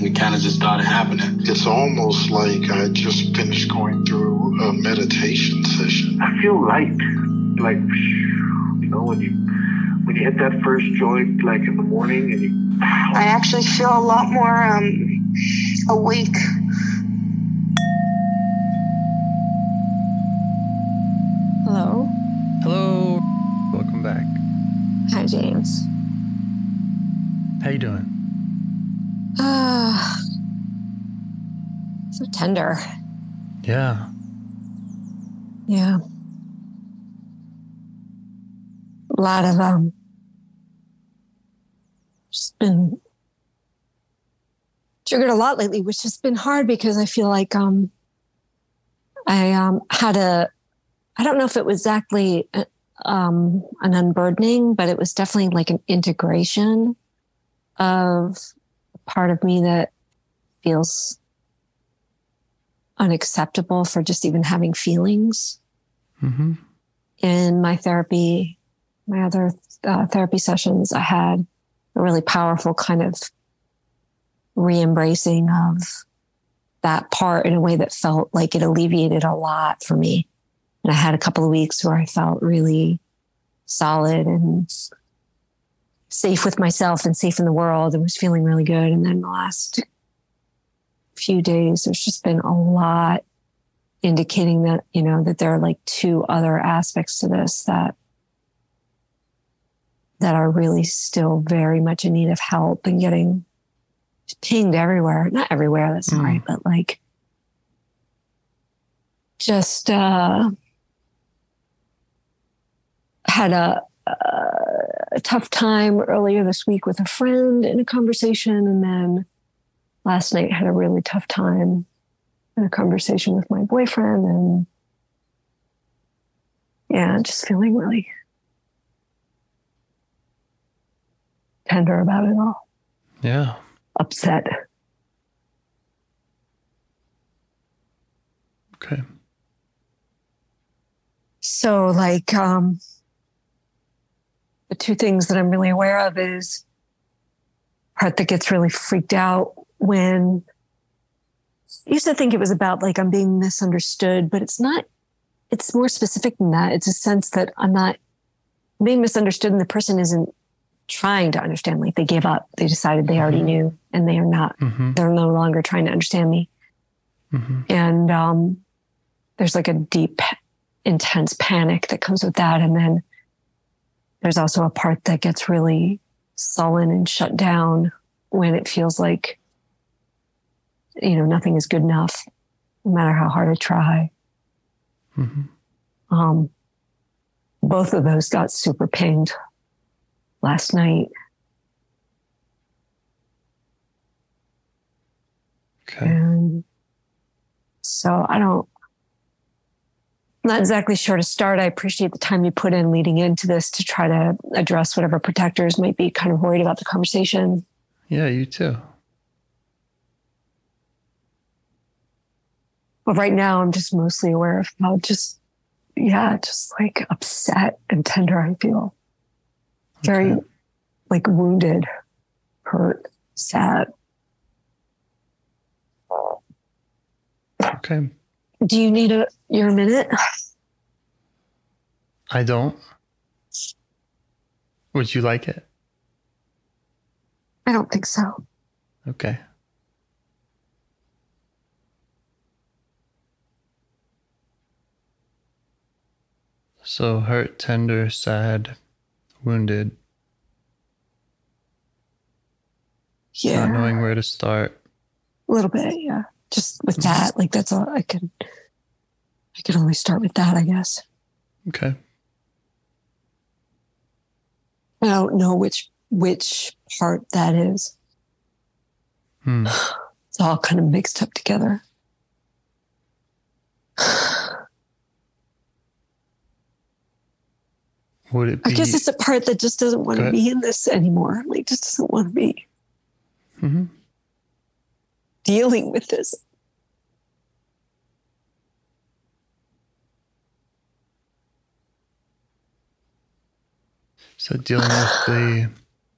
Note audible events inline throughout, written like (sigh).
and it kind of just started happening. It's almost like I just finished going through a meditation session. I feel light. Like, you know, when you when you hit that first joint, like in the morning, and you I actually feel a lot more um awake. Hello. Hello. Welcome back. Hi, James. How you doing? So tender. Yeah. Yeah. A lot of um just been triggered a lot lately, which has been hard because I feel like um I um had a I don't know if it was exactly uh, um an unburdening, but it was definitely like an integration of part of me that feels unacceptable for just even having feelings Mm-hmm. in my therapy, my other uh, therapy sessions, I had a really powerful kind of re embracing of that part in a way that felt like it alleviated a lot for me. And I had a couple of weeks where I felt really solid and safe with myself and safe in the world and was feeling really good. And then the last few days, there's just been a lot indicating that, you know, that there are like two other aspects to this that that are really still very much in need of help and getting pinged everywhere. Not everywhere, that's Mm. right, but like just uh had a, a tough time earlier this week with a friend in a conversation and then last night had a really tough time in a conversation with my boyfriend and yeah, just feeling really tender about it all, Yeah. upset. Okay. So, like, um, the two things that I'm really aware of is part that gets really freaked out when I used to think it was about like I'm being misunderstood, but it's not. It's more specific than that. It's a sense that I'm not being misunderstood, and the person isn't trying to understand. Like they gave up. They decided they already Mhm. knew, and they are not. Mm-hmm. They're no longer trying to understand me. Mm-hmm. and um, there's like a deep intense panic that comes with that and then there's also a part that gets really sullen and shut down when it feels like you know nothing is good enough no matter how hard i try Mm-hmm. um, both of those got super pinged last night Okay. And so I don't, not exactly sure to start. I appreciate the time you put in leading into this to try to address whatever protectors might be kind of worried about the conversation. Yeah, you too. But right now, I'm just mostly aware of how just, yeah, just like upset and tender I feel. Very Okay. like wounded, hurt, sad. Okay. Do you need a your minute? I don't. Would you like it? I don't think so. Okay. So hurt, tender, sad, wounded, Yeah. not knowing where to start. A little bit, yeah. Just with that, like that's all I can. I can only start with that, I guess. Okay. I don't know which which part that is. Hmm. (sighs) It's all kind of mixed up together. (sighs) (sighs) Would it be? I guess it's a part that just doesn't want to be in this anymore. Like, just doesn't want to be Mhm. dealing with this. So dealing with the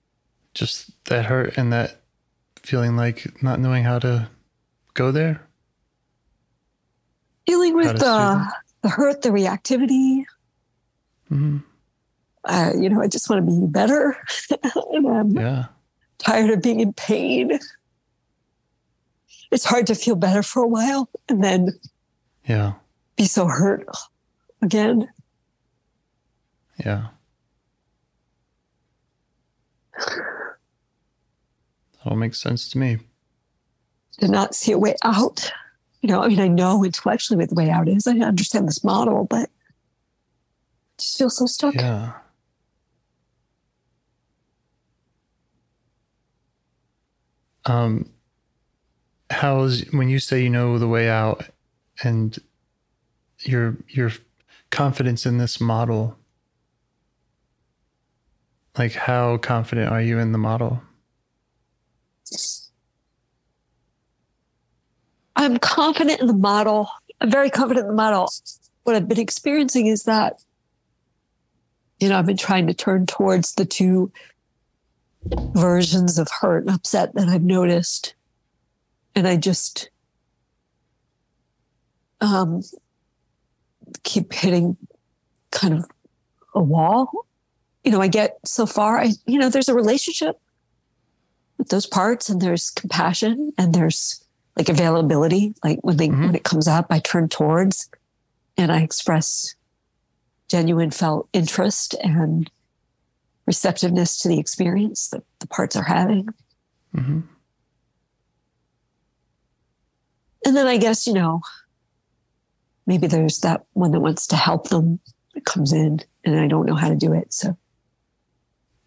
(sighs) just that hurt and that feeling like not knowing how to go there. Dealing with the the hurt, the reactivity. hmm Uh, you know, I just want to be better, (laughs) and I'm Yeah. tired of being in pain. It's hard to feel better for a while and then Yeah. be so hurt again. Yeah. That all makes sense to me. to not see a way out. You know, I mean, I know intellectually what the way out is. I understand this model, but I just feel so stuck. Yeah. Um, how's when you say you know the way out and your your confidence in this model? Like, how confident are you in the model? I'm confident in the model. I'm very confident in the model. What I've been experiencing is that, you know, I've been trying to turn towards the two versions of hurt and upset that I've noticed. And I just um, keep hitting kind of a wall. You know, I get so far, I, you know, there's a relationship with those parts and there's compassion and there's like availability. Like when they, Mhm. when it comes up, I turn towards and I express genuine felt interest and receptiveness to the experience that the parts are having. hmm And then I guess, you know, maybe there's that one that wants to help them that comes in and I don't know how to do it. So,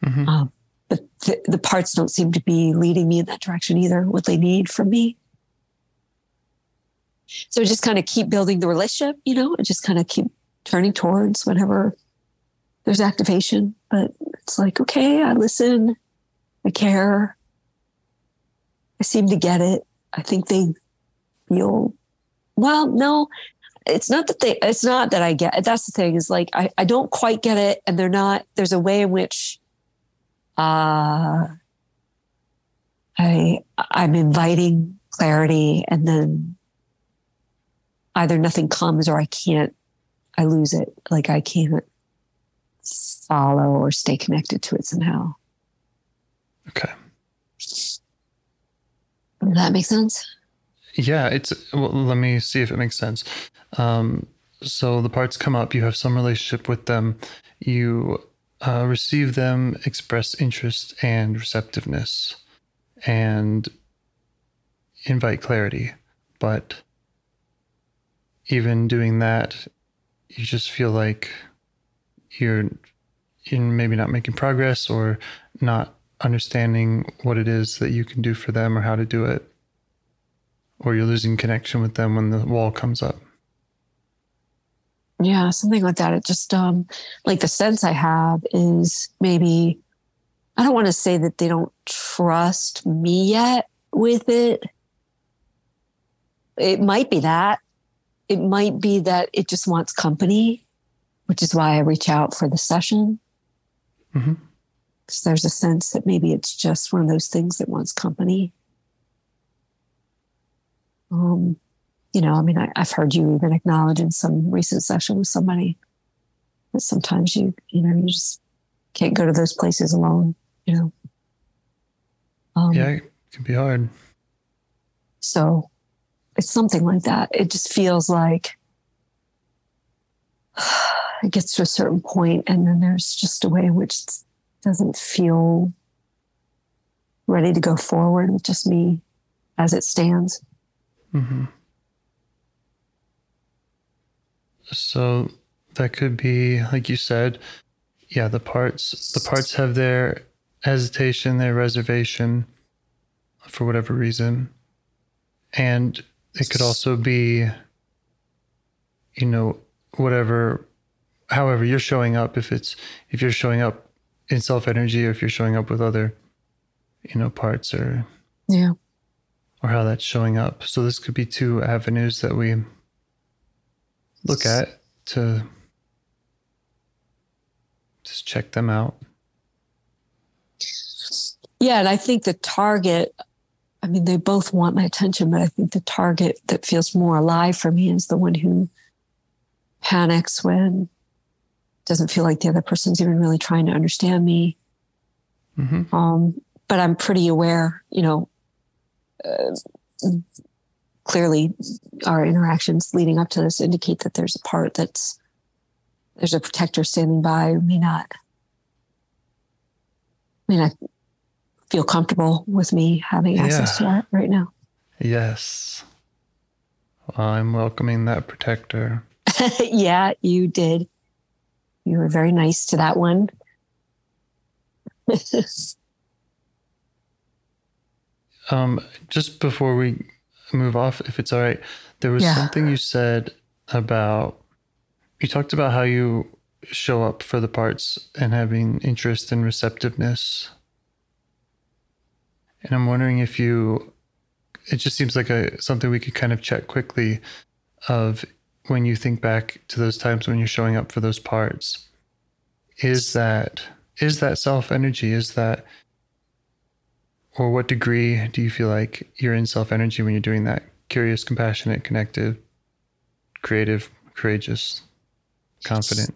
hmm um, but the, the parts don't seem to be leading me in that direction either, what they need from me. So just kind of keep building the relationship, you know, and just kind of keep turning towards whenever there's activation. But it's like, okay, I listen, I care, I seem to get it. I think they feel well no it's not that they it's not that i get it that's the thing is like i, I don't quite get it and they're not there's a way in which uh i i'm inviting clarity and then either nothing comes or i can't i lose it like i can't follow or stay connected to it somehow Okay. does that make sense Yeah, it's. Well, let me see if it makes sense. Um, so the parts come up. You have some relationship with them. You uh, receive them, express interest and receptiveness, and invite clarity. But even doing that, you just feel like you're in maybe not making progress or not understanding what it is that you can do for them or how to do it or you're losing connection with them when the wall comes up. Yeah, something like that. It just um like the sense I have is maybe I don't want to say that they don't trust me yet with it. It might be that. It might be that it just wants company, which is why I reach out for the session. Mm-hmm. Because there's a sense that maybe it's just one of those things that wants company. Um, you know, I mean, I, I've heard you even acknowledge in some recent session with somebody that sometimes you, you know, you just can't go to those places alone, you know. Um, Yeah, it can be hard. So it's something like that. It just feels like (sighs) it gets to a certain point and then there's just a way in which it doesn't feel ready to go forward with just me as it stands. hmm So that could be, like you said, yeah. The parts, the parts have their hesitation, their reservation, for whatever reason, and it could also be, you know, whatever, however you're showing up. If it's if you're showing up in self energy, or if you're showing up with other, you know, parts or Yeah. or how that's showing up. So this could be two avenues that we look at to just check them out. Yeah. And I think the target, I mean, they both want my attention, but I think the target that feels more alive for me is the one who panics when it doesn't feel like the other person's even really trying to understand me. hmm Um, but I'm pretty aware, you know, uh, clearly our interactions leading up to this indicate that there's a part that's there's a protector standing by who may not may not feel comfortable with me having access to that right now. Yes. I'm welcoming that protector. (laughs) yeah, you did. You were very nice to that one. (laughs) Um, just before we move off, if it's all right, there was Yeah. something you said about you talked about how you show up for the parts and having interest and receptiveness. And I'm wondering if you it just seems like a something we could kind of check quickly of when you think back to those times when you're showing up for those parts. Is that is that self energy? Is that or what degree do you feel like you're in self energy when you're doing that? Curious, compassionate, connected, creative, courageous, confident.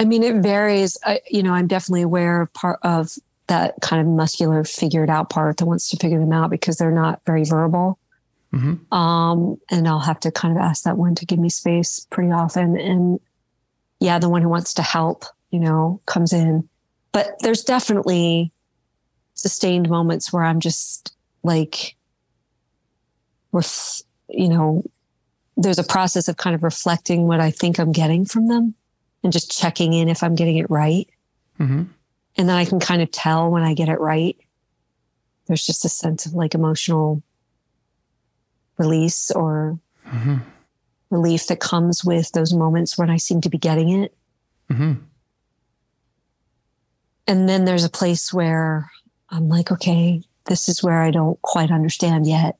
I mean, it varies. I, you know, I'm definitely aware of part of that kind of muscular figured out part that wants to figure them out because they're not very verbal. Hmm Um, and I'll have to kind of ask that one to give me space pretty often. And yeah, the one who wants to help, you know, comes in. But there's definitely sustained moments where I'm just like, ref- you know, there's a process of kind of reflecting what I think I'm getting from them and just checking in if I'm getting it right. hmm And then I can kind of tell when I get it right. There's just a sense of like emotional release or hmm relief that comes with those moments when I seem to be getting it. hmm And then there's a place where I'm like, okay, this is where I don't quite understand yet.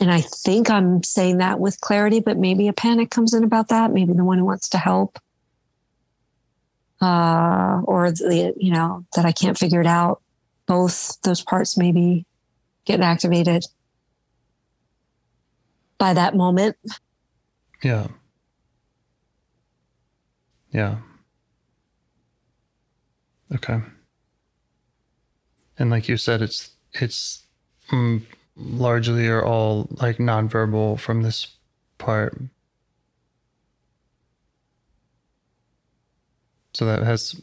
And I think I'm saying that with clarity, but maybe a panic comes in about that. Maybe the one who wants to help. Uh, or the, you know, that I can't figure it out. Both those parts maybe get activated by that moment. Yeah. Yeah. Okay. And like you said, it's it's mm, largely or all like nonverbal from this part. So that has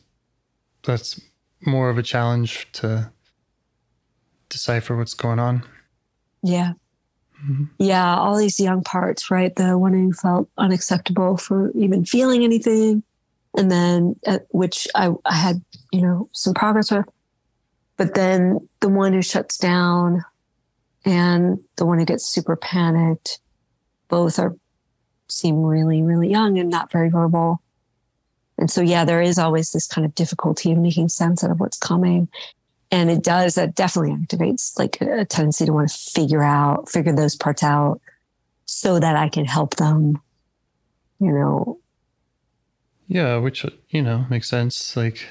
that's more of a challenge to decipher what's going on. Yeah. Mhm. Yeah, all these young parts, right? The one who felt unacceptable for even feeling anything, and then uh, which I, I had, you know, some progress with, but then the one who shuts down, and the one who gets super panicked, both are seem really, really young and not very verbal. And so, yeah, there is always this kind of difficulty of making sense out of what's coming. And it does, that definitely activates like a tendency to want to figure out, figure those parts out so that I can help them, you know. Yeah, which, you know, makes sense. Like,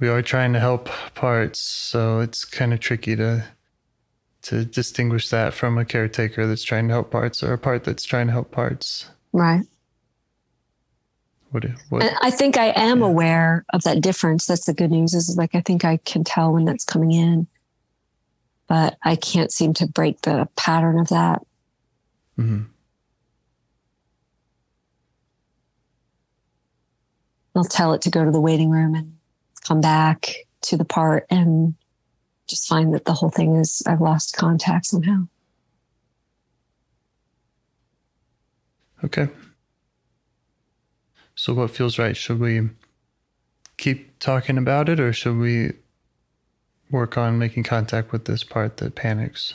we are trying to help parts, so it's kind of tricky to to distinguish that from a caretaker that's trying to help parts or a part that's trying to help parts. Right. What, what I think I am yeah. aware of that difference. That's the good news is like I think I can tell when that's coming in, but I can't seem to break the pattern of that. Mm-hmm. I'll tell it to go to the waiting room and come back to the part and just find that the whole thing is I've lost contact somehow. Okay. So, what feels right? Should we keep talking about it or should we work on making contact with this part that panics?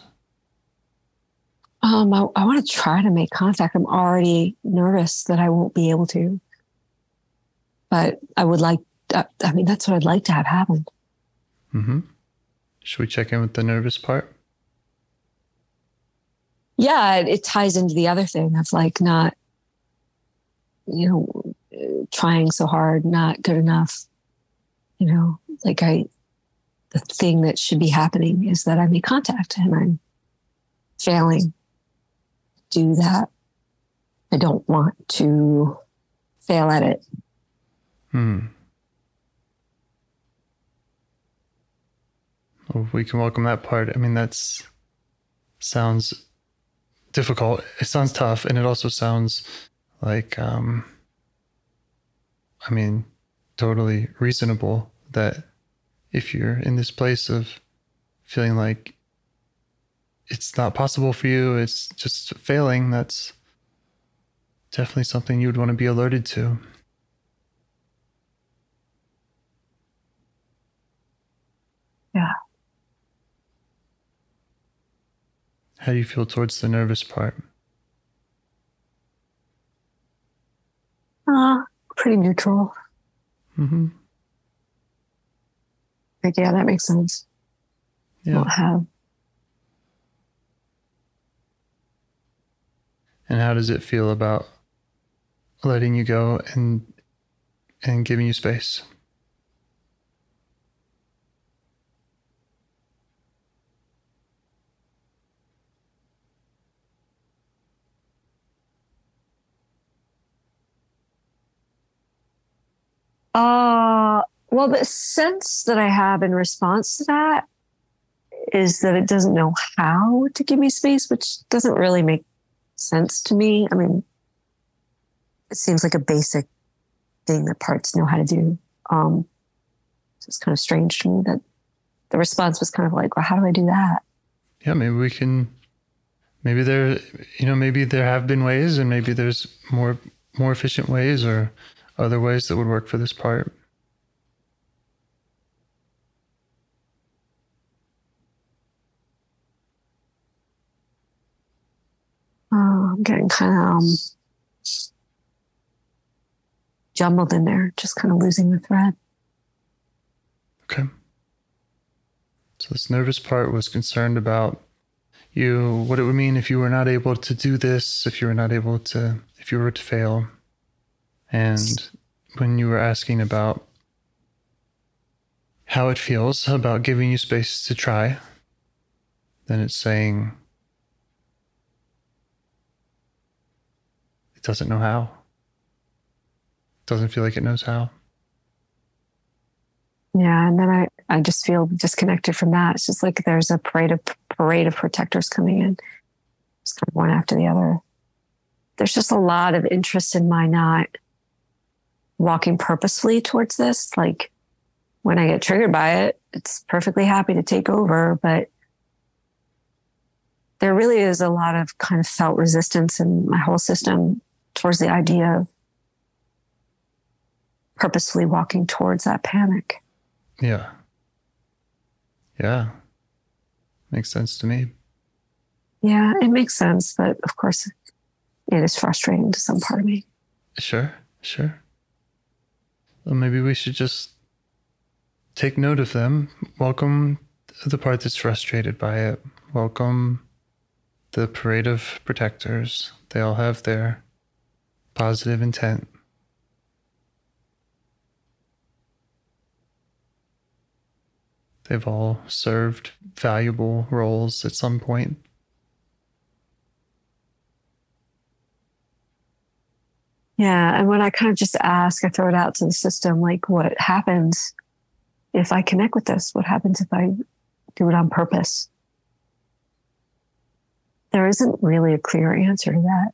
Um, I, I want to try to make contact. I'm already nervous that I won't be able to, but I would like. Uh, I mean, that's what I'd like to have happen. Hmm. Should we check in with the nervous part? Yeah, it, it ties into the other thing of like not, you know, trying so hard, not good enough. You know, like I, the thing that should be happening is that I make contact and I'm failing. Do that. I don't want to fail at it. Hmm. we can welcome that part. I mean, that's sounds difficult. It sounds tough, and it also sounds like, um, I mean, totally reasonable that if you're in this place of feeling like it's not possible for you, it's just failing, that's definitely something you would want to be alerted to. Yeah. How do you feel towards the nervous part? Uh, pretty neutral. Mm-hmm. Like, yeah, that makes sense. Yeah. Not have. And how does it feel about letting you go and and giving you space? Uh, well, the sense that I have in response to that is that it doesn't know how to give me space, which doesn't really make sense to me. I mean, it seems like a basic thing that parts know how to do. Um, so it's kind of strange to me that the response was kind of like, well, how do I do that? Yeah, maybe we can. Maybe there, you know, maybe there have been ways, and maybe there's more more efficient ways, or other ways that would work for this part? Oh, I'm getting kind of um, jumbled in there, just kind of losing the thread. Okay. So this nervous part was concerned about you, what it would mean if you were not able to do this, if you were not able to, if you were to fail. And when you were asking about how it feels about giving you space to try, then it's saying it doesn't know how. It doesn't feel like it knows how. Yeah, and then I, I just feel disconnected from that. It's just like there's a parade of parade of protectors coming in. It's kind of one after the other. There's just a lot of interest in my not walking purposefully towards this. Like when I get triggered by it, it's perfectly happy to take over, but there really is a lot of kind of felt resistance in my whole system towards the idea of purposefully walking towards that panic. Yeah. Yeah. Makes sense to me. Yeah, it makes sense. But of course, it is frustrating to some part of me. Sure, sure. Well, maybe we should just take note of them. Welcome the part that's frustrated by it. Welcome the parade of protectors. They all have their positive intent. They've all served valuable roles at some point. Yeah. And when I kind of just ask, I throw it out to the system like, what happens if I connect with this? What happens if I do it on purpose? There isn't really a clear answer to that.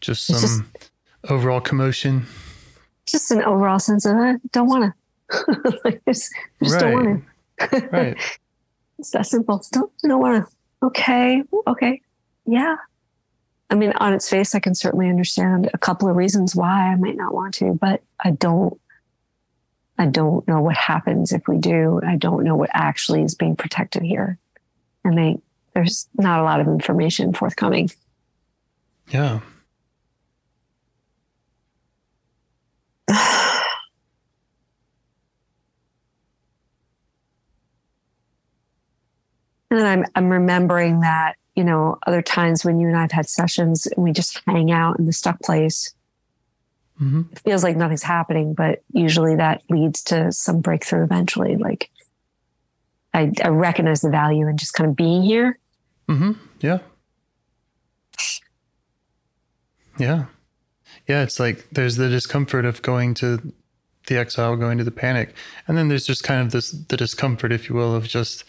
Just some just, overall commotion. Just an overall sense of I don't want to. (laughs) like, just, just right. don't want to. right. (laughs) It's that simple. Don't don't want to okay, okay, yeah. I mean, on its face, I can certainly understand a couple of reasons why I might not want to, but I don't. I don't know what happens if we do. I don't know what actually is being protected here, and they there's not a lot of information forthcoming. Yeah. And then I'm, I'm remembering that, you know, other times when you and I've had sessions and we just hang out in the stuck place, mm-hmm. it feels like nothing's happening, but usually that leads to some breakthrough eventually. Like I, I recognize the value in just kind of being here. Mm-hmm. Yeah. Yeah. Yeah. It's like there's the discomfort of going to the exile, going to the panic. And then there's just kind of this, the discomfort, if you will, of just,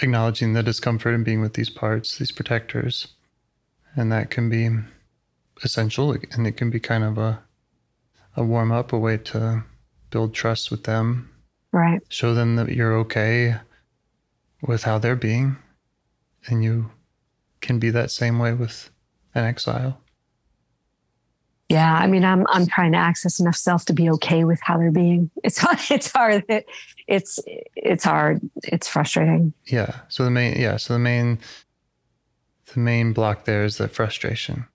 acknowledging the discomfort and being with these parts, these protectors. And that can be essential and it can be kind of a a warm up, a way to build trust with them. Right. Show them that you're okay with how they're being and you can be that same way with an exile. Yeah, I mean, I'm I'm trying to access enough self to be okay with how they're being. (laughs) It's hard. It's hard. It's it's hard. It's frustrating. Yeah. So the main yeah. So the main the main block there is the frustration.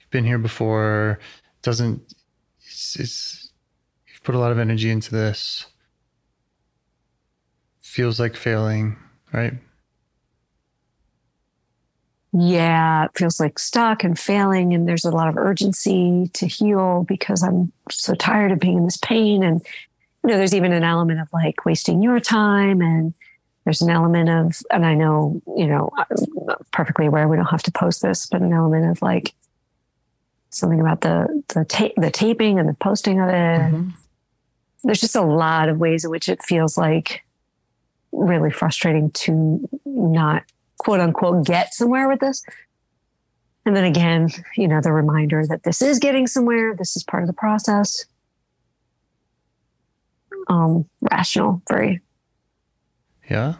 You've been here before. Doesn't it's, it's you've put a lot of energy into this. Feels like failing, right? Yeah, it feels like stuck and failing. And there's a lot of urgency to heal because I'm so tired of being in this pain. And, you know, there's even an element of like wasting your time. And there's an element of, and I know, you know, I'm perfectly aware we don't have to post this, but an element of like something about the, the, ta- the taping and the posting of it. Mm-hmm. There's just a lot of ways in which it feels like really frustrating to not quote unquote get somewhere with this. And then again, you know, the reminder that this is getting somewhere, this is part of the process. Um, rational, very. Yeah.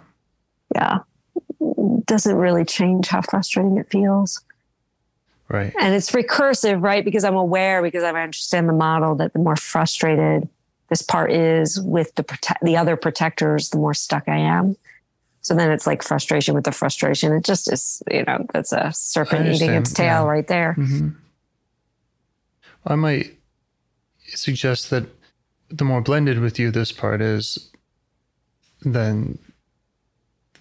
Yeah. Doesn't really change how frustrating it feels. Right. And it's recursive, right? Because I'm aware, because I understand the model that the more frustrated this part is with the prote- the other protectors, the more stuck I am. So then it's like frustration with the frustration. It just is, you know, that's a serpent eating its tail yeah. right there. Mm-hmm. I might suggest that the more blended with you this part is, then,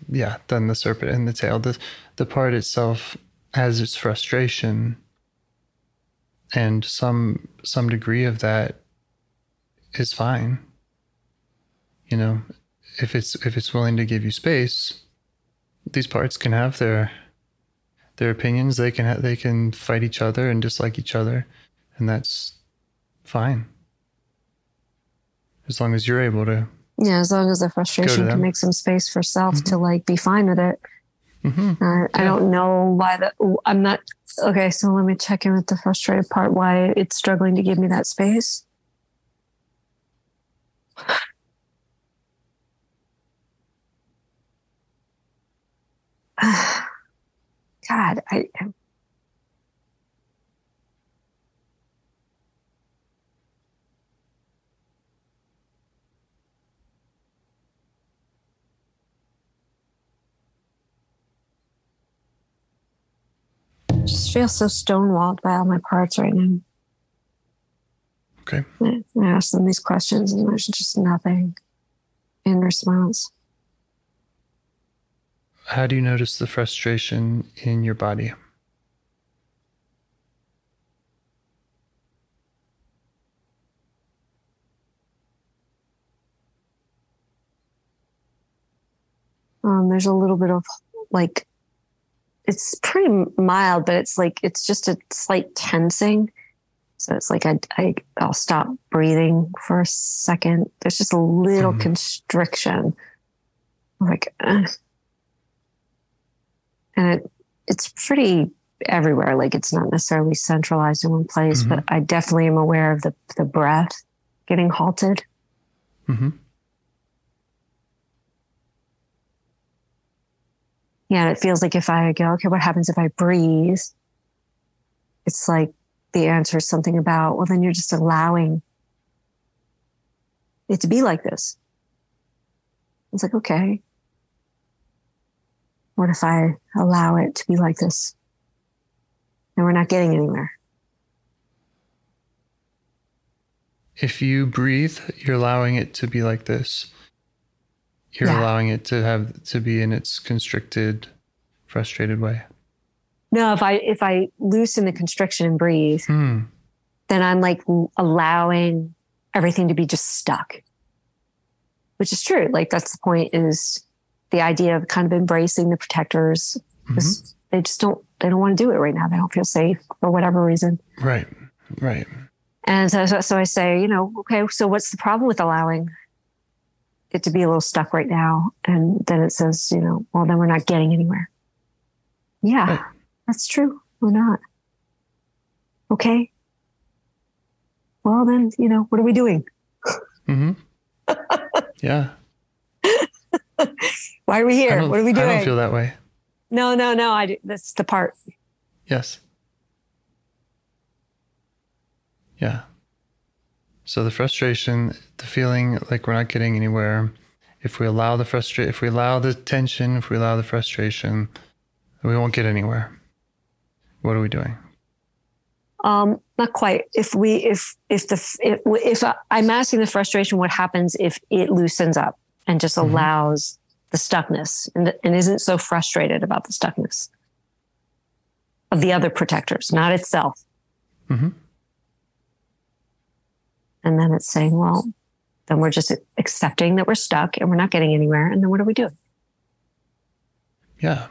yeah, then the serpent and the tail. The, the part itself has its frustration and some some degree of that is fine you know if it's if it's willing to give you space, these parts can have their their opinions. They can ha- they can fight each other and dislike each other, and that's fine. As long as you're able to. Yeah, as long as the frustration can make some space for self mm-hmm. to like be fine with it. Mm-hmm. Uh, yeah. I don't know why the I'm not okay. So let me check in with the frustrated part. Why it's struggling to give me that space. (sighs) God, I. I just feel so stonewalled by all my parts right now. Okay. I ask them these questions and there's just nothing in response. How do you notice the frustration in your body? Um, there's a little bit of like, it's pretty mild, but it's like, it's just a slight tensing. So it's like I, I, I'll stop breathing for a second. There's just a little Mhm. constriction. Like, uh, and it, it's pretty everywhere. Like it's not necessarily centralized in one place, but I definitely am aware of the, the breath getting halted. Mm-hmm. Yeah, and it feels like if I go, okay, what happens if I breathe? It's like the answer is something about, well, then you're just allowing it to be like this. It's like, okay. What if I allow it to be like this? And we're not getting anywhere. If you breathe, you're allowing it to be like this. You're Yeah. allowing it to have to be in its constricted, frustrated way. No, if I if I loosen the constriction and breathe, Hmm. then I'm like allowing everything to be just stuck, which is true. Like that's the point is the idea of kind of embracing the protectors. Mhm. is They just don't, they don't want to do it right now. They don't feel safe for whatever reason. Right. Right. And so, so, so I say, you know, okay, so what's the problem with allowing it to be a little stuck right now? And then it says, you know, well, then we're not getting anywhere. Yeah, Right. that's true. We're not. Okay. Well, then, you know, what are we doing? Mm-hmm. (laughs) yeah. (laughs) Why are we here? What are we doing? I don't feel that way. no, no, no. I, do- that's the part. Yes. Yeah. So the frustration, the feeling like we're not getting anywhere, if we allow the frustration, if we allow the tension, if we allow the frustration, we won't get anywhere. What are we doing? Um, not quite. If we, if, if the, if, if I'm asking the frustration, what happens if it loosens up and just Mhm. allows the stuckness and, and isn't so frustrated about the stuckness of the other protectors, not itself. Mhm. And then it's saying, well, then we're just accepting that we're stuck and we're not getting anywhere. And then what are we doing? Yeah.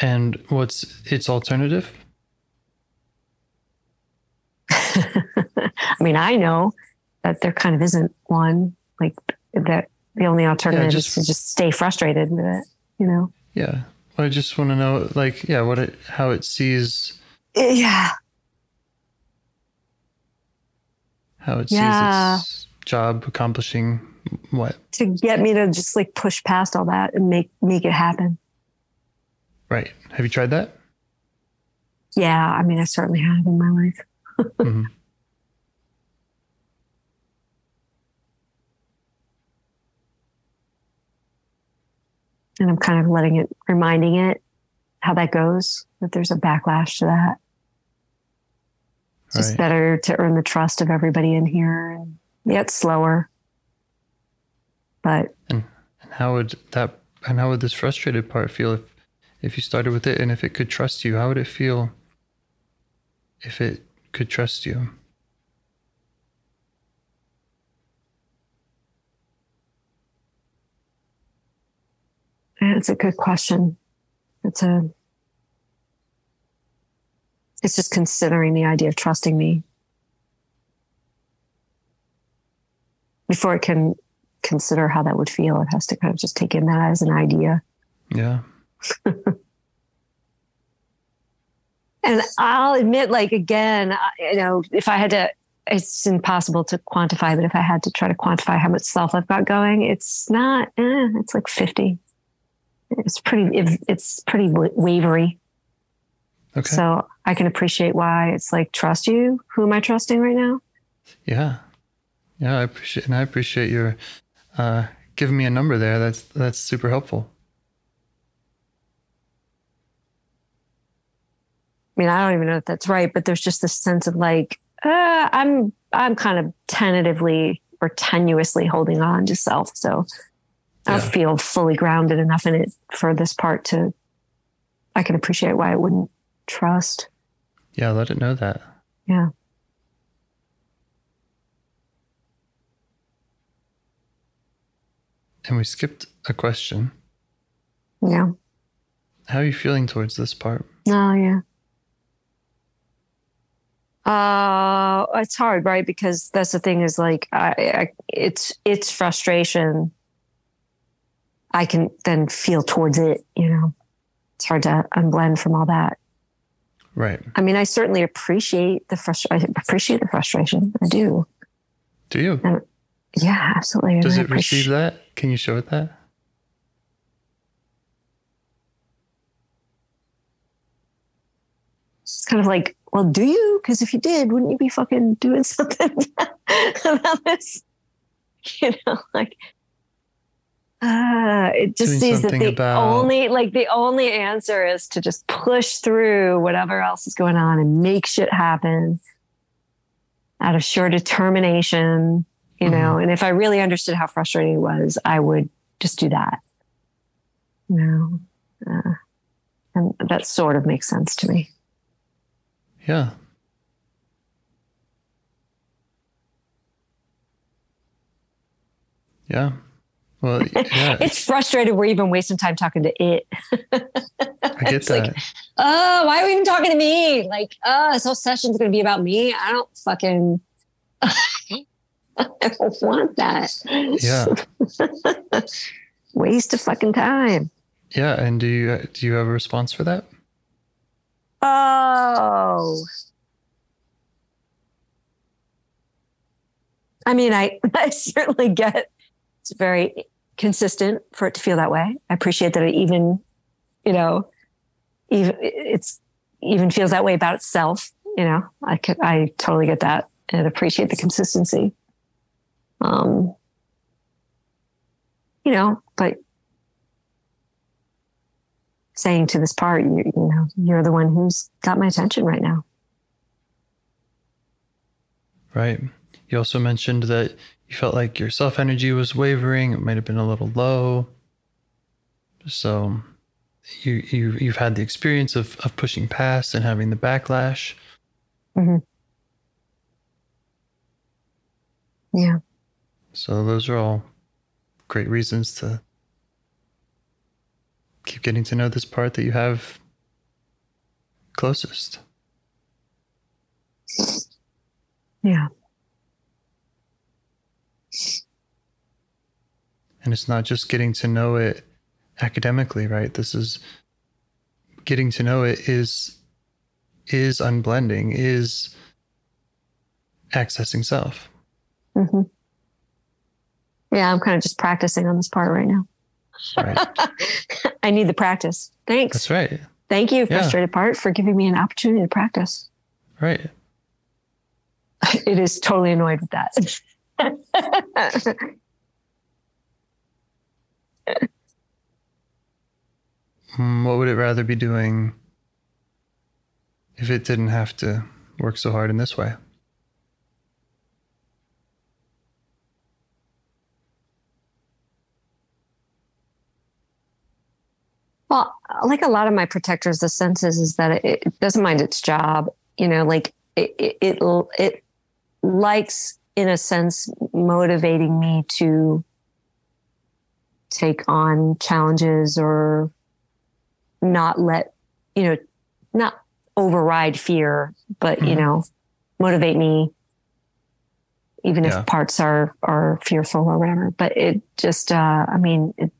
And what's its alternative? (laughs) I mean, I know that there kind of isn't one like that. The only alternative just- is to just stay frustrated with it, you know? Yeah. I just want to know, like, yeah, what it, how it sees, Yeah. how it Yeah. sees its job accomplishing what? To get me to just like push past all that and make make it happen. Right. Have you tried that? Yeah. I mean, I certainly have in my life. (laughs) Mhm. And I'm kind of letting it, reminding it how that goes, that there's a backlash to that. It's just better to earn the trust of everybody in here. And yeah, it's slower. But And how would that and how would this frustrated part feel if if you started with it and if it could trust you? How would it feel if it could trust you? It's a good question. It's a, it's just considering the idea of trusting me before it can consider how that would feel. It has to kind of just take in that as an idea. Yeah. (laughs) And I'll admit, like, again, you know, if I had to, it's impossible to quantify, but if I had to try to quantify how much self I've got going, it's not, eh, it's like 50 it's pretty it's pretty wavery. Okay. So I can appreciate why it's like trust you. Who am I trusting right now? Yeah, yeah. I appreciate and I appreciate your uh, giving me a number there. That's that's super helpful. I mean, I don't even know if that's right, but there's just this sense of like, uh, I'm I'm kind of tentatively or tenuously holding on to self. So I feel fully grounded enough in it for this part to I can appreciate why I wouldn't trust. Yeah, let it know that. Yeah. And we skipped a question. Yeah. How are you feeling towards this part? Oh yeah. Uh, it's hard, right? Because that's the thing is like, I, I it's it's frustration. I can then feel towards it. You know, it's hard to unblend from all that. Right. I mean, I certainly appreciate the frustration. I appreciate the frustration. I do. Do you? Yeah, absolutely. Does it receive that? Can you show it that? It's kind of like, well, do you? Because if you did, wouldn't you be fucking doing (laughs) something about this? (laughs) You know, like, uh, it just sees that the about- only, like, the only answer is to just push through whatever else is going on and make shit happen out of sheer determination, you know. And if I really understood how frustrating it was, I would just do that. You know, uh, and that sort of makes sense to me. Yeah. Yeah. Well, yeah, (laughs) it's frustrated we're even wasting time talking to it. I get (laughs) it's that. like, oh, why are we even talking to me? Like, oh, this whole session's going to be about me. I don't fucking, (laughs) I don't want that. yeah. Waste of fucking time. Yeah. And do you do you have a response for that? Oh. I mean, I, I certainly get it's very consistent for it to feel that way. I appreciate that it even, you know, even it's even feels that way about itself. You know, I could, I totally get that and appreciate the consistency. Um, you know, but saying to this part, you, you know, you're the one who's got my attention right now. Right. You also mentioned that you felt like your self energy was wavering. It might have been a little low. So you you you've had the experience of of pushing past and having the backlash. Hmm. Yeah. So those are all great reasons to keep getting to know this part that you have closest. Yeah. And it's not just getting to know it academically, right? This is getting to know it is is unblending, is accessing self. hmm Yeah, I'm kind of just practicing on this part right now. Right. (laughs) I need the practice. Thanks. That's right. Thank you, Yeah. frustrated part, for giving me an opportunity to practice. Right. (laughs) It is totally annoyed with that. (laughs) Hmm, What would it rather be doing if it didn't have to work so hard in this way? Well, like a lot of my protectors, the sense is, is that it, it doesn't mind its job. You know, like it, it, it, it likes, in a sense, motivating me to take on challenges or not let, you know, not override fear, but, you Mhm. know, motivate me even Yeah. if parts are are fearful or whatever. But it just, uh, I mean, it,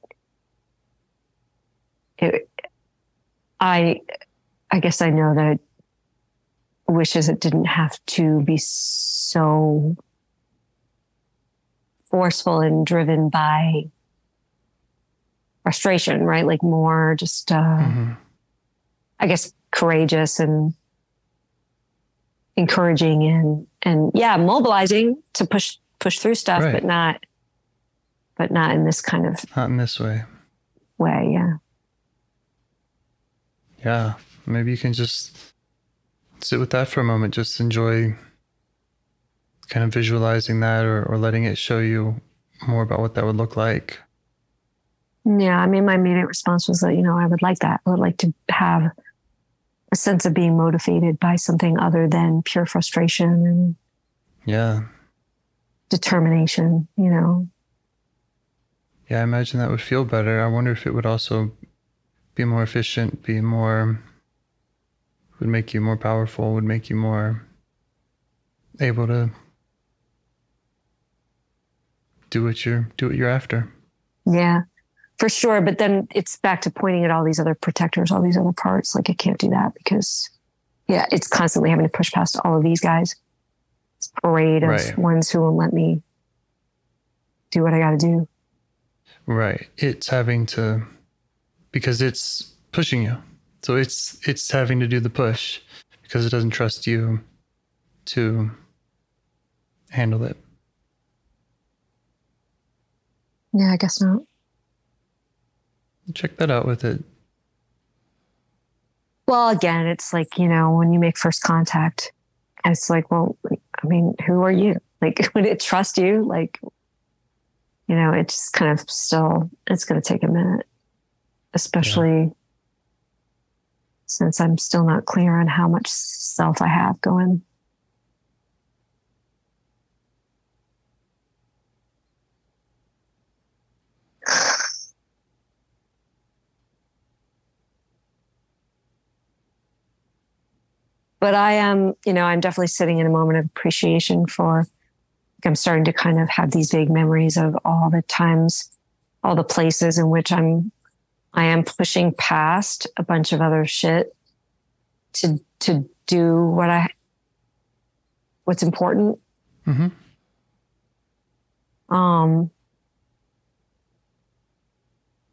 it, I, I guess I know that it wishes it didn't have to be so forceful and driven by frustration, right? Like more just, uh, Mhm. I guess, courageous and encouraging and and yeah, mobilizing to push push through stuff, Right. but not, but not in this kind of Not in this way. way. Yeah. Yeah. Maybe you can just sit with that for a moment. Just enjoy kind of visualizing that or, or letting it show you more about what that would look like. Yeah, I mean, my immediate response was that, you know, I would like that. I would like to have a sense of being motivated by something other than pure frustration and Yeah. determination, you know. Yeah, I imagine that would feel better. I wonder if it would also be more efficient, be more, would make you more powerful, would make you more able to do what you're do what you're after. Yeah, for sure. But then it's back to pointing at all these other protectors, all these other parts. Like I can't do that because, yeah, it's constantly having to push past all of these guys. This parade of Right. ones who won't let me do what I got to do. Right. It's having to because it's pushing you. So it's it's having to do the push because it doesn't trust you to handle it. Yeah, I guess not. Check that out with it. Well, again, it's like, you know, when you make first contact, it's like, well, I mean, who are you? Like, (laughs) would it trust you? Like, you know, it's just kind of still, it's going to take a minute, especially since I'm still not clear on how much self I have going. But I am, you know, I'm definitely sitting in a moment of appreciation for. Like I'm starting to kind of have these vague memories of all the times, all the places in which I'm, I am pushing past a bunch of other shit to to do what I, what's important. hmm Um,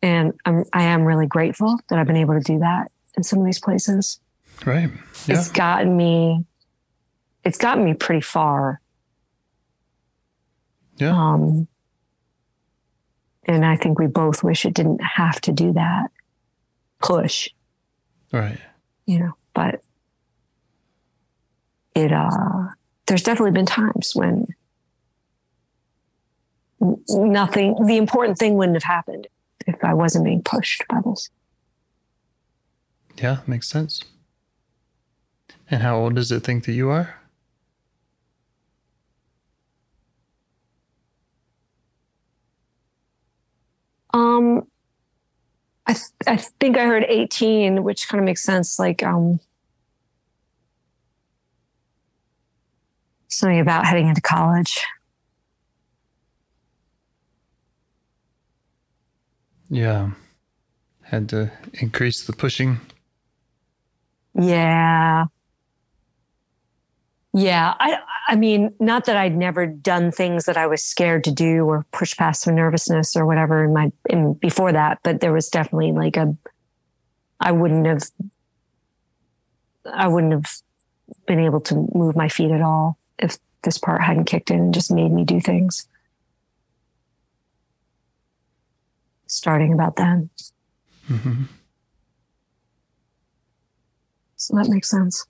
and I'm, I am really grateful that I've been able to do that in some of these places. Right. Yeah. it's gotten me it's gotten me pretty far Yeah. um and i think we both wish it didn't have to do that push Right. you know but it uh there's definitely been times when nothing the important thing wouldn't have happened if i wasn't being pushed by this Yeah, makes sense. And how old does it think that you are? Um, I th- I think I heard 18, which kind of makes sense. Like um, something about heading into college. Yeah. Had to increase the pushing. Yeah. Yeah. I I mean, not that I'd never done things that I was scared to do or push past some nervousness or whatever in my in before that, but there was definitely like a I wouldn't have I wouldn't have been able to move my feet at all if this part hadn't kicked in and just made me do things. Starting about then. Mm-hmm. So that makes sense.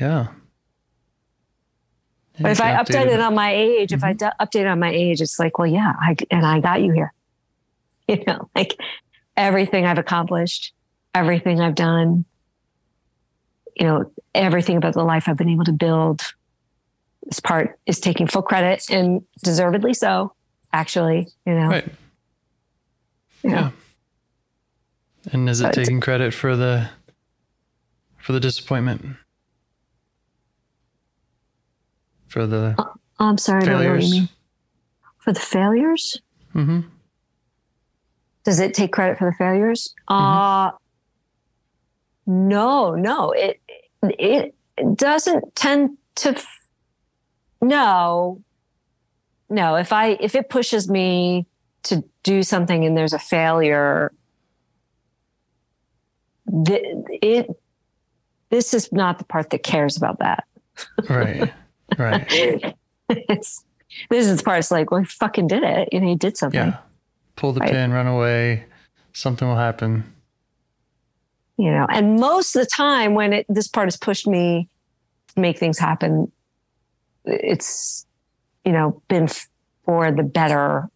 Yeah. But if I updated on my age, if I mm-hmm. d- updated on my age, it's like, well, yeah, I, and I got you here. (laughs) You know, like everything I've accomplished, everything I've done, you know, everything about the life I've been able to build. This part is taking full credit and deservedly so, actually, you know. Right. Yeah. Yeah. And is it it's- taking credit for the for the disappointment? For the Oh, I'm sorry, I don't know what you failures? mean. For the failures? hmm Does it take credit for the failures? Uh no, no. It it doesn't tend to f- no. No, if I if it pushes me to do something and there's a failure th- it this is not the part that cares about that. (laughs) Right. Right. (laughs) this is the part it's like, well, he fucking did it. You know, he did something. Yeah. Pull the Right. pin, run away. Something will happen. you know, and most of the time when it, this part has pushed me to make things happen, it's, you know, been for the better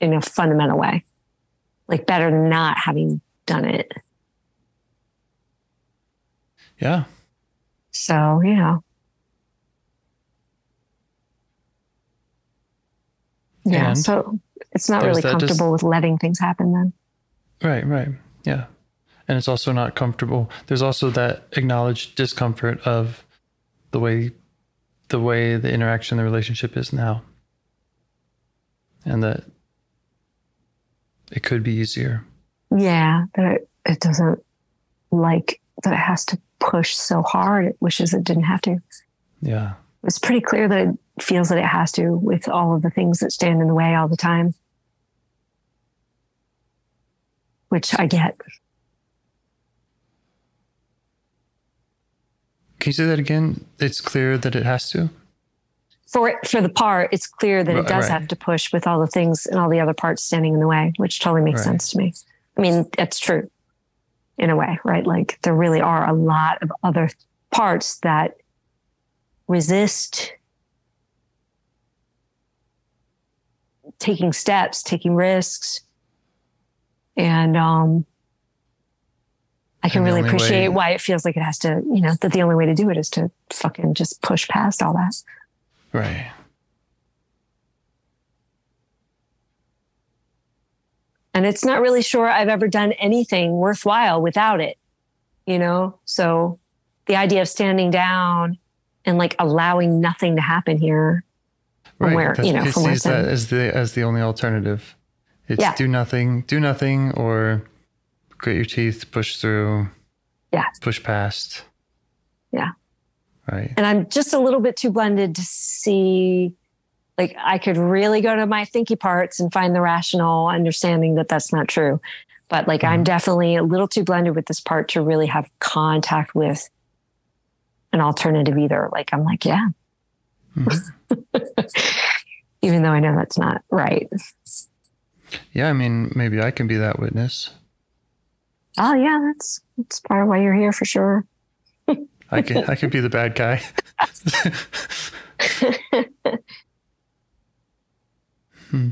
in a fundamental way, like better than not having done it. Yeah. So, you know. Yeah. And so it's not really comfortable with letting things happen then. Right, right. Yeah. And it's also not comfortable. There's also that acknowledged discomfort of the way the way the interaction, the relationship is now. And that it could be easier. Yeah. That it, it doesn't like that it has to push so hard. It wishes it didn't have to. Yeah. It's pretty clear that it feels that it has to with all of the things that stand in the way all the time. Which I get. Can you say that again? It's clear that it has to? For it, for the part, it's clear that it does right. have to push with all the things and all the other parts standing in the way, which totally makes Right. sense to me. I mean, it's true in a way, right? Like there really are a lot of other parts that resist taking steps, taking risks. And um I can And really appreciate way- why it feels like it has to, you know, that the only way to do it is to fucking just push past all that. Right. And it's not really sure I've ever done anything worthwhile without it, you know? So the idea of standing down and like allowing nothing to happen here Right. where, you know, it from where sees that as the as the only alternative. It's Yeah. do nothing, do nothing, or grit your teeth, push through. Yeah. Push past. Yeah. Right. and I'm just a little bit too blended to see like I could really go to my thinky parts and find the rational understanding that that's not true. But like I'm mm-hmm. definitely a little too blended with this part to really have contact with an alternative either. Like I'm like, yeah. Mhm. (laughs) Even though I know that's not right. Yeah, I mean, maybe I can be that witness. Oh yeah, that's that's part of why you're here for sure. (laughs) I can I could be the bad guy. (laughs) Hmm.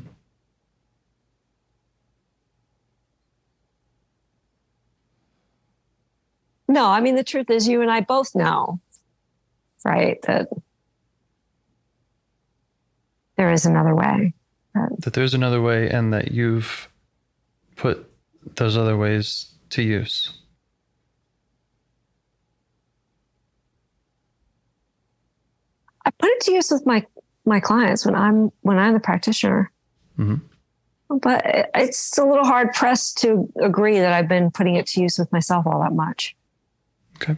No, I mean the truth is you and I both know, right? That there is another way. That there's another way and that you've put those other ways to use. I put it to use with my my clients when I'm when I'm the practitioner. Mhm. But it's a little hard pressed to agree that I've been putting it to use with myself all that much. Okay.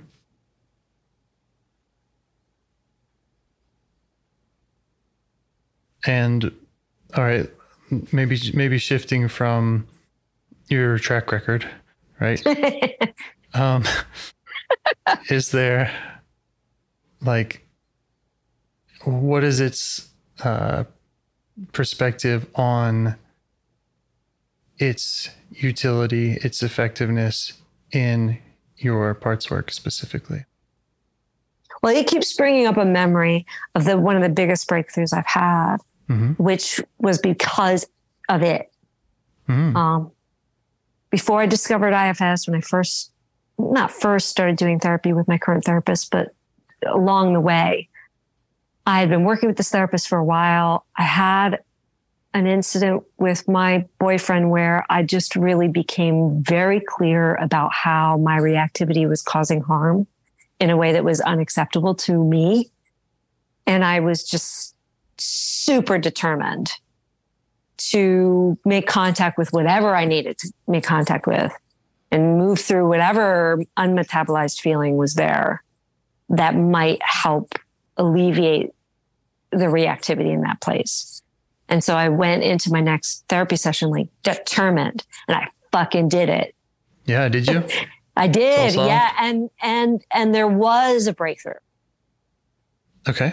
And all right, maybe maybe shifting from your track record, right? (laughs) Um, is there like what is its uh, perspective on its utility, its effectiveness in your parts work specifically? Well, it keeps bringing up a memory of the one of the biggest breakthroughs I've had, hmm which was because of it. hmm Um, before I discovered IFS, when I first, not first started doing therapy with my current therapist, but along the way, I had been working with this therapist for a while. I had an incident with my boyfriend where I just really became very clear about how my reactivity was causing harm in a way that was unacceptable to me. And I was just super determined to make contact with whatever I needed to make contact with and move through whatever unmetabolized feeling was there that might help alleviate the reactivity in that place. And so I went into my next therapy session like determined and I fucking did it. Yeah, did you? (laughs) I did. Yeah. And, and, and there was a breakthrough. Okay.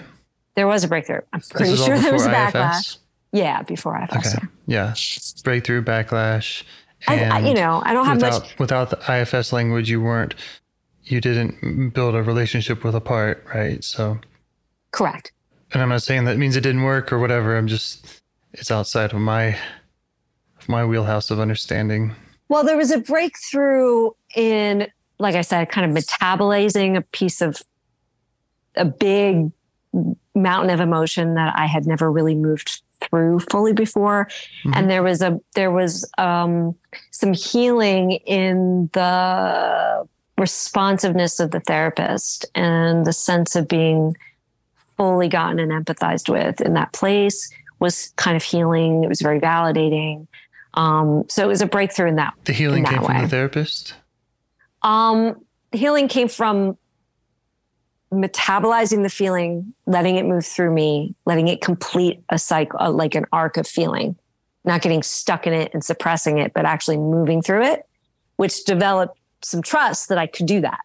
There was a breakthrough. I'm pretty sure there was a backlash. IFS? Yeah. Before IFS. Okay. Yeah. Yeah. Breakthrough, backlash. I, I, you know, I don't have without, much. Without the IFS language, you weren't, you didn't build a relationship with a part, right? So, correct. And I'm not saying that means it didn't work or whatever. I'm just, it's outside of my, of my wheelhouse of understanding. Well, there was a breakthrough in, like I said, kind of metabolizing a piece of a big mountain of emotion that I had never really moved through fully before mm-hmm. and there was a there was um, some healing in the responsiveness of the therapist and the sense of being fully gotten and empathized with in that place was kind of healing it was very validating um, so it was a breakthrough in that the healing that came way. from the therapist um, healing came from metabolizing the feeling, letting it move through me, letting it complete a cycle, uh, like an arc of feeling, not getting stuck in it and suppressing it, but actually moving through it, which developed some trust that I could do that.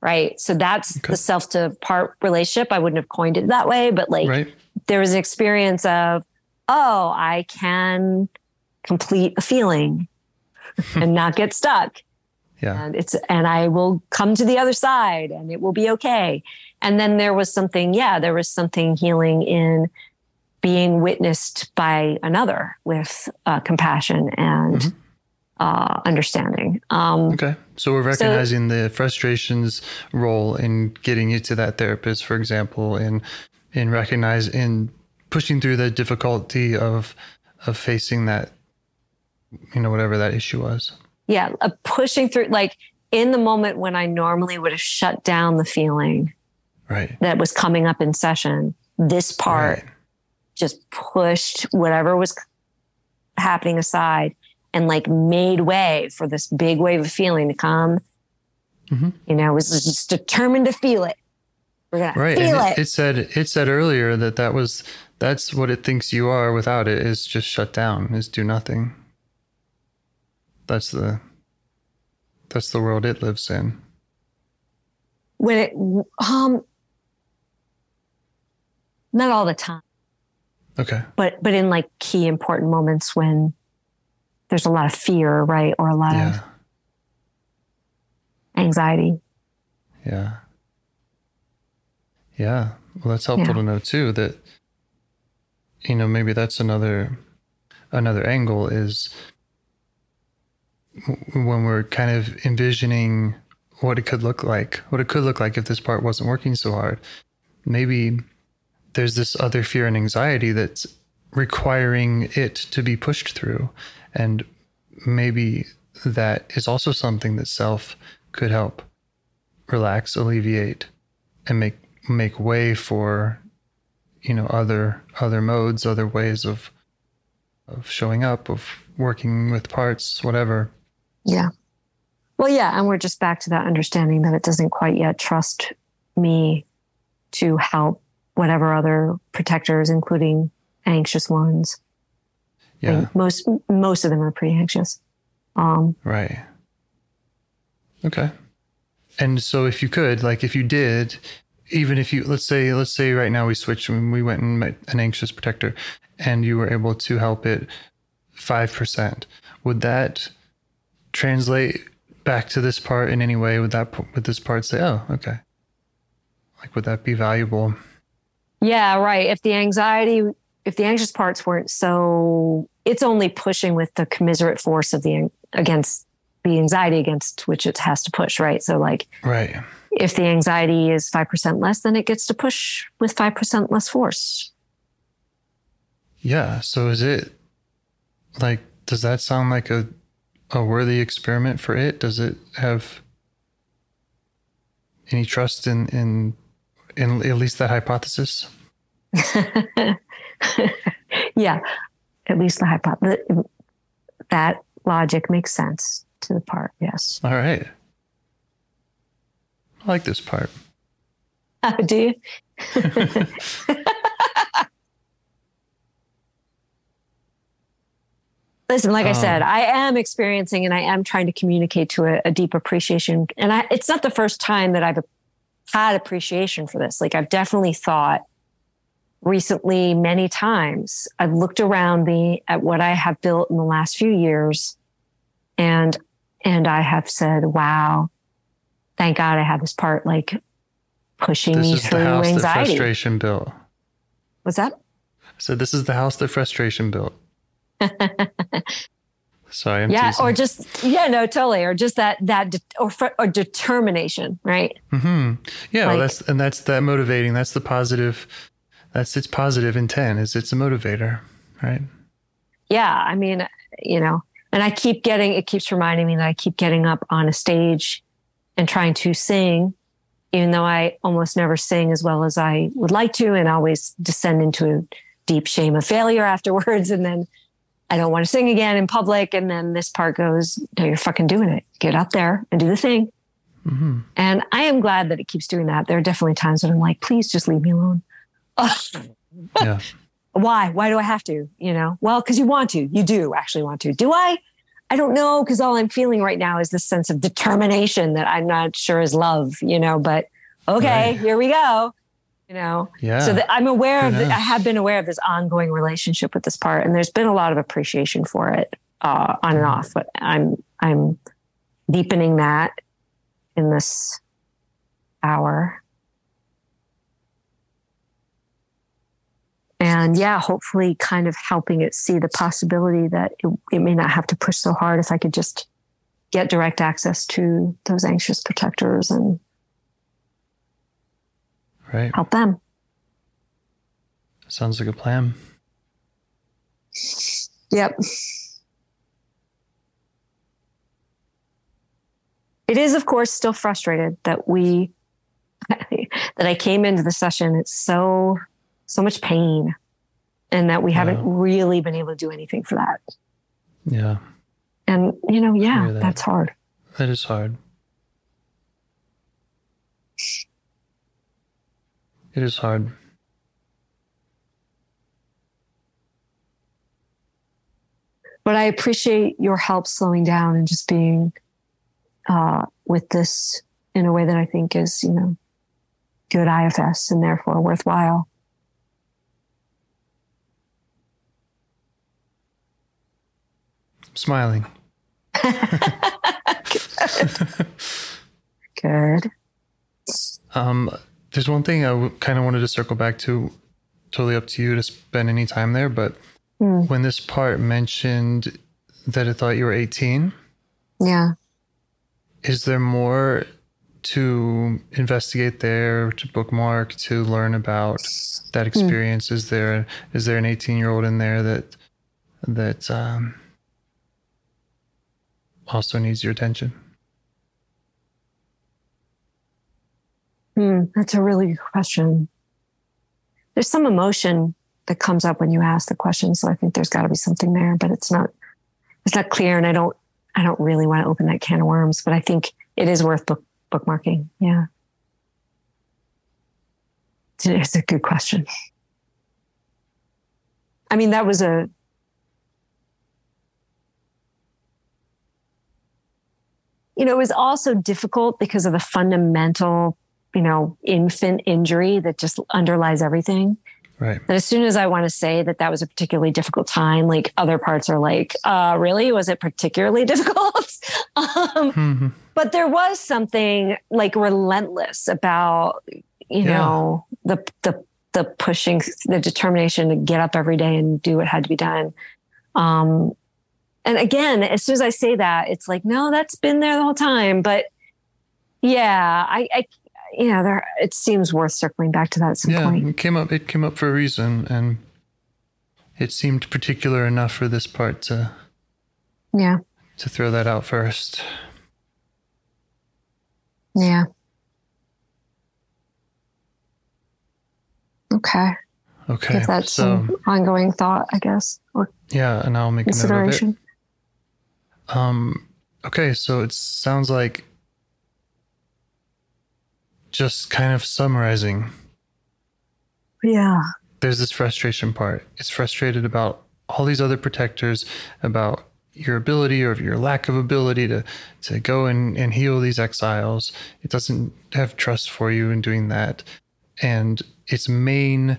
Right. So that's okay. the self to part relationship. I wouldn't have coined it that way, but like right. there was an experience of, oh, I can complete a feeling and not get stuck yeah. And it's and I will come to the other side and it will be okay. And then there was something, yeah, there was something healing in being witnessed by another with uh, compassion and mm-hmm. uh, understanding. Um, okay. So we're recognizing so, the frustrations role in getting you to that therapist, for example, in in recognize in pushing through the difficulty of of facing that, you know, whatever that issue was yeah, a pushing through, like in the moment when I normally would have shut down the feeling right. that was coming up in session, this part right. just pushed whatever was happening aside and like made way for this big wave of feeling to come. Mm-hmm. You know, was just determined to feel it. We're gonna right. feel and it. It said it said earlier that that was that's what it thinks you are without it is just shut down, is do nothing. That's the that's the world it lives in. When it um not all the time. Okay. But but in like key important moments when there's a lot of fear, right? Or a lot yeah. of anxiety. Yeah. Yeah. Well, that's helpful yeah. to know too that you know maybe that's another another angle is when we're kind of envisioning what it could look like, what it could look like if this part wasn't working so hard. Maybe there's this other fear and anxiety that's requiring it to be pushed through. And maybe that is also something that self could help relax, alleviate, and make make way for, you know, other other modes, other ways of of showing up, of working with parts, whatever. Yeah. Well, yeah. And we're just back to that understanding that it doesn't quite yet trust me to help whatever other protectors, including anxious ones. Yeah. I mean, most, most of them are pretty anxious. Um, right. Okay. And so if you could, like if you did, even if you let's say let's say right now we switched and we went and met an anxious protector and you were able to help it 5% would that translate back to this part in any way? Would that would this part say, "Oh, okay"? Like, would that be valuable? Yeah, right. If the anxiety, if the anxious parts weren't so, it's only pushing with the commiserate force of the against the anxiety against which it has to push, right? So, like, right. If the anxiety is five percent less, then it gets to push with five percent less force. Yeah. So is it like? Does that sound like a a worthy experiment for it? Does it have any trust in in in at least that hypothesis? (laughs) yeah, at least the hypothesis. That logic makes sense to the part. Yes. All right. I like this part. Oh, (laughs) do you? (laughs) Listen, like um, I said, I am experiencing and I am trying to communicate to a, a deep appreciation. And I, it's not the first time that I've had appreciation for this. Like I've definitely thought recently many times, I've looked around me at what I have built in the last few years And and I have said, wow, thank God I have this part like pushing This me is the through house that anxiety. frustration built. What's that? So this is the house that frustration built. (laughs) Sorry, I'm yeah, teasing. or just yeah, no, totally, or just that that de- or fr- or determination, right? Mm-hmm. Yeah, well, that's and that's that motivating. That's the positive. That's its positive intent. Is it's a motivator, right? Yeah, I mean, you know, and I keep getting it keeps reminding me that I keep getting up on a stage and trying to sing, even though I almost never sing as well as I would like to, and always descend into a deep shame of failure (laughs) afterwards, and then I don't want to sing again in public, and then this part goes, "No, you're fucking doing it. Get up there and do the thing." hmm And I am glad that it keeps doing that. There are definitely times that I'm like, please just leave me alone. (laughs) Yeah. Why? Why do I have to? You know, well, because you want to. You do actually want to. Do I? I don't know. Because all I'm feeling right now is this sense of determination that I'm not sure is love, you know, but okay, Right. here we go. You know, Yeah. so that I'm aware of, the, I have been aware of this ongoing relationship with this part, and there's been a lot of appreciation for it uh, on and off. But I'm I'm deepening that in this hour, and yeah, hopefully, kind of helping it see the possibility that it, it may not have to push so hard if I could just get direct access to those anxious protectors and right. help them. Sounds like a plan. Yep. It is, of course, still frustrated that we (laughs) that I came into the session. It's so so much pain, and that we haven't really been able to do anything for that. Yeah. And you know, yeah, that. that's hard. That is hard. It is hard. But I appreciate your help slowing down and just being uh, with this in a way that I think is, you know, good IFS and therefore worthwhile. Smiling. (laughs) (laughs) Good. Um, there's one thing I kind of wanted to circle back to. Totally up to you to spend any time there, but Hmm. when this part mentioned that it thought you were 18, Yeah. is there more to investigate there, to bookmark, to learn about that experience? Is there is there an 18 year old in there that that um, also needs your attention? Hmm, that's a really good question. There's some emotion that comes up when you ask the question, so I think there's got to be something there, but it's not it's not clear, and I don't I don't really want to open that can of worms, but I think it is worth book, bookmarking. Yeah, it's a, good question. I mean, that was a you know, it was also difficult because of the fundamental, you know, infant injury that just underlies everything. Right. And as soon as I want to say that that was a particularly difficult time, like other parts are like, uh, really? Was it particularly (laughs) difficult? um, Mhm. but there was something like relentless about, you Yeah. know, the, the, the pushing, the determination to get up every day and do what had to be done. Um, and again, as soon as I say that, it's like, no, that's been there the whole time. But yeah, I, I yeah, there. It seems worth circling back to that at some Yeah, point. it came up. It came up for a reason, and it seemed particular enough for this part to Yeah, to throw that out first. yeah. Okay, Okay, if that's so some ongoing thought, I guess, or yeah, and I'll make a note of it. consideration. Um, okay, so it sounds like just kind of summarizing. Yeah, There's this frustration part. It's frustrated about all these other protectors, about your ability or your lack of ability to to go and, and heal these exiles. It doesn't have trust for you in doing that. And its main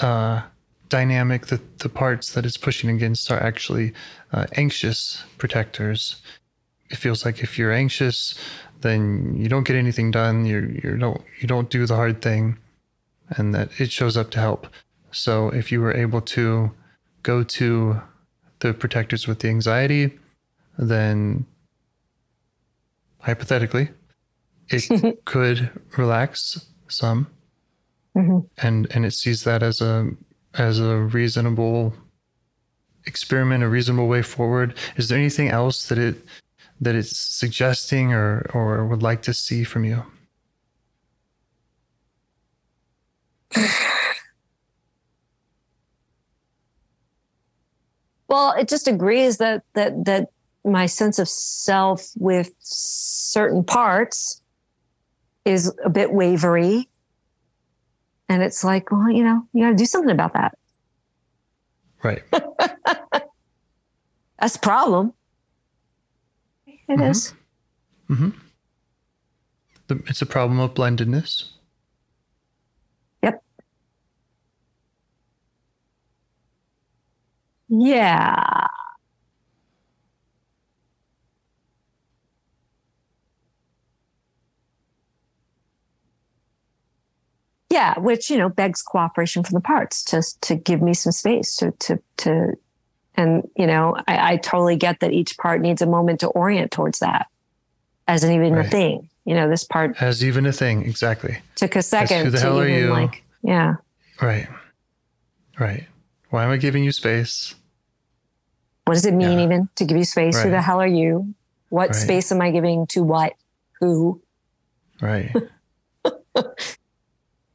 uh, dynamic, the, the parts that it's pushing against are actually uh, anxious protectors. it feels like if you're anxious, then you don't get anything done. You you don't you don't do the hard thing, and that it shows up to help. So if you were able to go to the protectors with the anxiety, then hypothetically, it (laughs) could relax some, Mhm. and and it sees that as a as a reasonable experiment, a reasonable way forward. Is there anything else that it that it's suggesting or or would like to see from you? (sighs) Well, it just agrees that that that my sense of self with certain parts is a bit wavery. And it's like, well, you know, you got to do something about that. Right. (laughs) That's the problem. It Mhm. is. Mm-hmm. The, it's a problem of blendedness. Yep. Yeah. Yeah, which you know begs cooperation from the parts just to give me some space to to to, and you know I, I totally get that each part needs a moment to orient towards that as an even a thing. You know, this part As even a thing, exactly. took a second who the hell are you? like yeah Right. Right. Why am I giving you space? What does it mean Yeah. even to give you space? Who the hell are you? What Right. space am I giving to what? Who? Right. (laughs)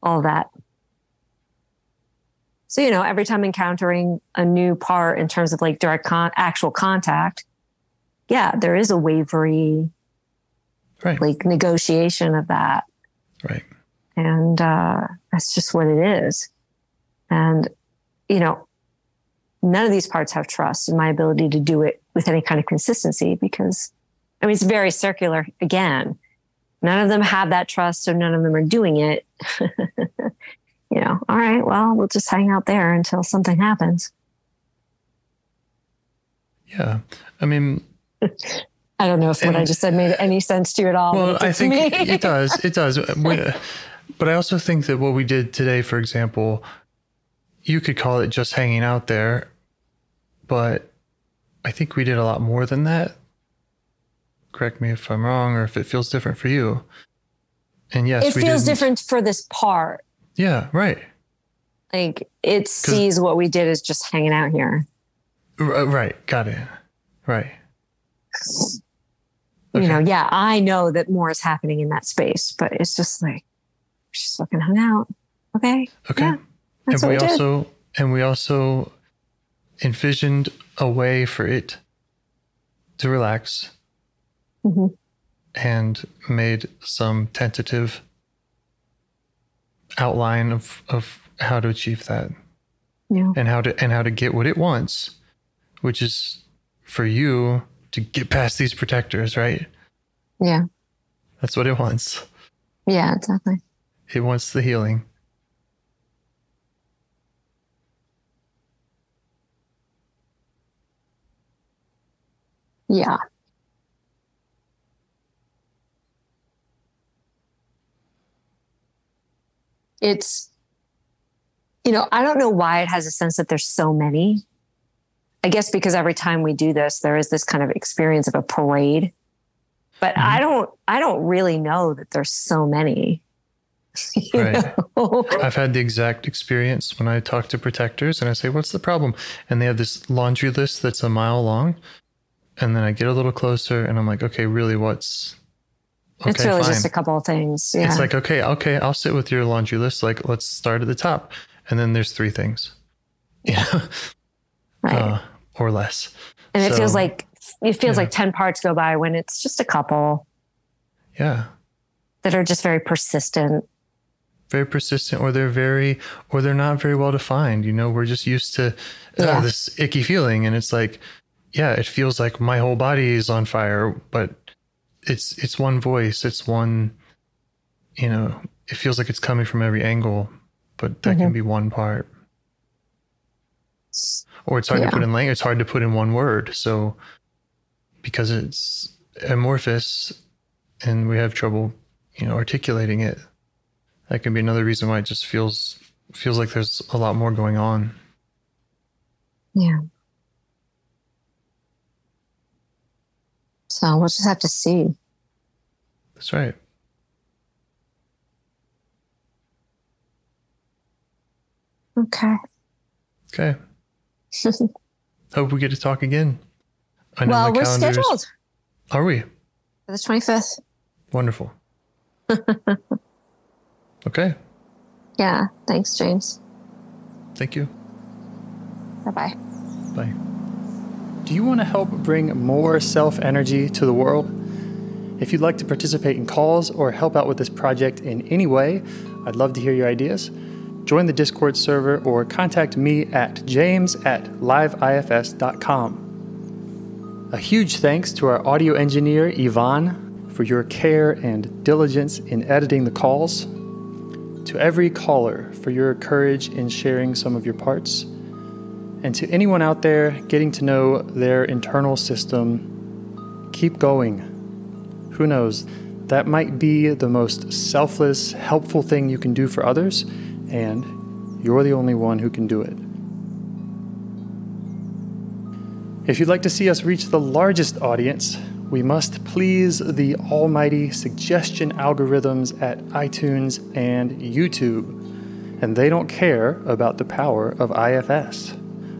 All that. So, you know, every time encountering a new part in terms of like direct con- actual contact, yeah, there is a wavery right. like negotiation of that. Right. And uh, that's just what it is. And, you know, none of these parts have trust in my ability to do it with any kind of consistency because, I mean, it's very circular again. None of them have that trust, so none of them are doing it. (laughs) you know, all right, well, we'll just hang out there until something happens. Yeah. I mean, I don't know if what I just said made any sense to you at all. well, but I think it does. It does. (laughs) But I also think that what we did today, for example, you could call it just hanging out there, but I think we did a lot more than that. Correct me if I'm wrong or if it feels different for you. And yes, it we feels didn't- different for this part. Yeah, right. Like it sees what we did as just hanging out here. R- uh, right. Got it. Right. You Okay. know, yeah, I know that more is happening in that space, but it's just like we just fucking hung out. Okay, Okay. Yeah, and we we also and we also envisioned a way for it to relax Mhm. and made some tentative outline of, of how to achieve that Yeah. and how to and how to get what it wants which is for you to get past these protectors right yeah, that's what it wants yeah, exactly. it wants the healing Yeah. It's, you know, I don't know why it has a sense that there's so many. I guess because every time we do this, there is this kind of experience of a parade. But mm-hmm. I don't, I don't really know that there's so many. (laughs) You Right. know? I've had the exact experience when I talk to protectors and I say, What's the problem? And they have this laundry list that's a mile long. And then I get a little closer and I'm like, Okay, really, what's okay? it's really fine. just a couple of things. Yeah. It's like, okay, okay, I'll sit with your laundry list. Like, let's start at the top. And then there's three things. (laughs) Yeah. right. uh, or less. and it feels like, it feels yeah. like 10 parts go by when it's just a couple Yeah. that are just very persistent. Very persistent, or they're very, or they're not very well defined. You know, we're just used to uh, Yeah. this icky feeling, and it's like, yeah, it feels like my whole body is on fire, but it's it's one voice, it's one, you know, it feels like it's coming from every angle, but that Mm-hmm. can be one part. Or it's hard Yeah. to put in language. It's hard to put in one word. So, because it's amorphous and we have trouble, you know, articulating it, that can be another reason why it just feels feels like there's a lot more going on. Yeah. So we'll just have to see. That's right. Okay. Okay. (laughs) Hope we get to talk again. I know well, we're calendar's- scheduled Are we? for the 25th. Wonderful. (laughs) okay. Yeah. Thanks, James. Thank you. Bye bye. Bye. Do you want to help bring more self energy to the world? If you'd like to participate in calls or help out with this project in any way, I'd love to hear your ideas. Join the Discord server or contact me at james at liveifs.com. A huge thanks to our audio engineer, Yvonne, for your care and diligence in editing the calls. To every caller for your courage in sharing some of your parts. And to anyone out there getting to know their internal system, keep going. Who knows? That might be the most selfless, helpful thing you can do for others, and you're the only one who can do it. If you'd like to see us reach the largest audience, we must please the almighty suggestion algorithms at iTunes and YouTube. And they don't care about the power of IFS.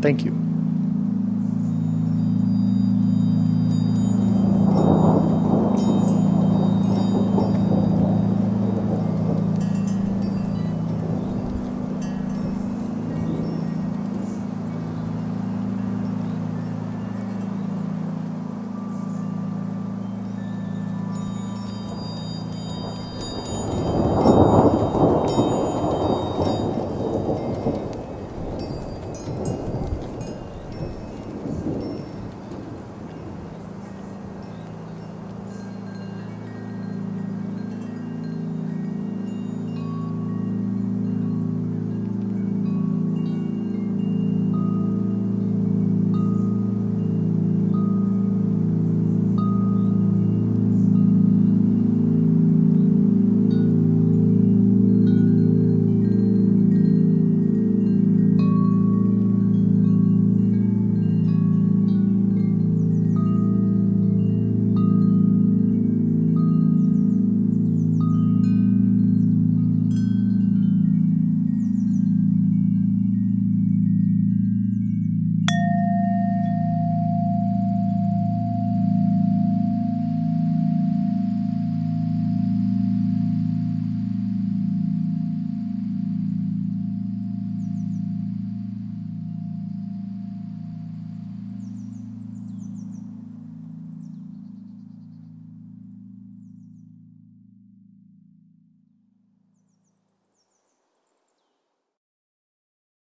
Thank you.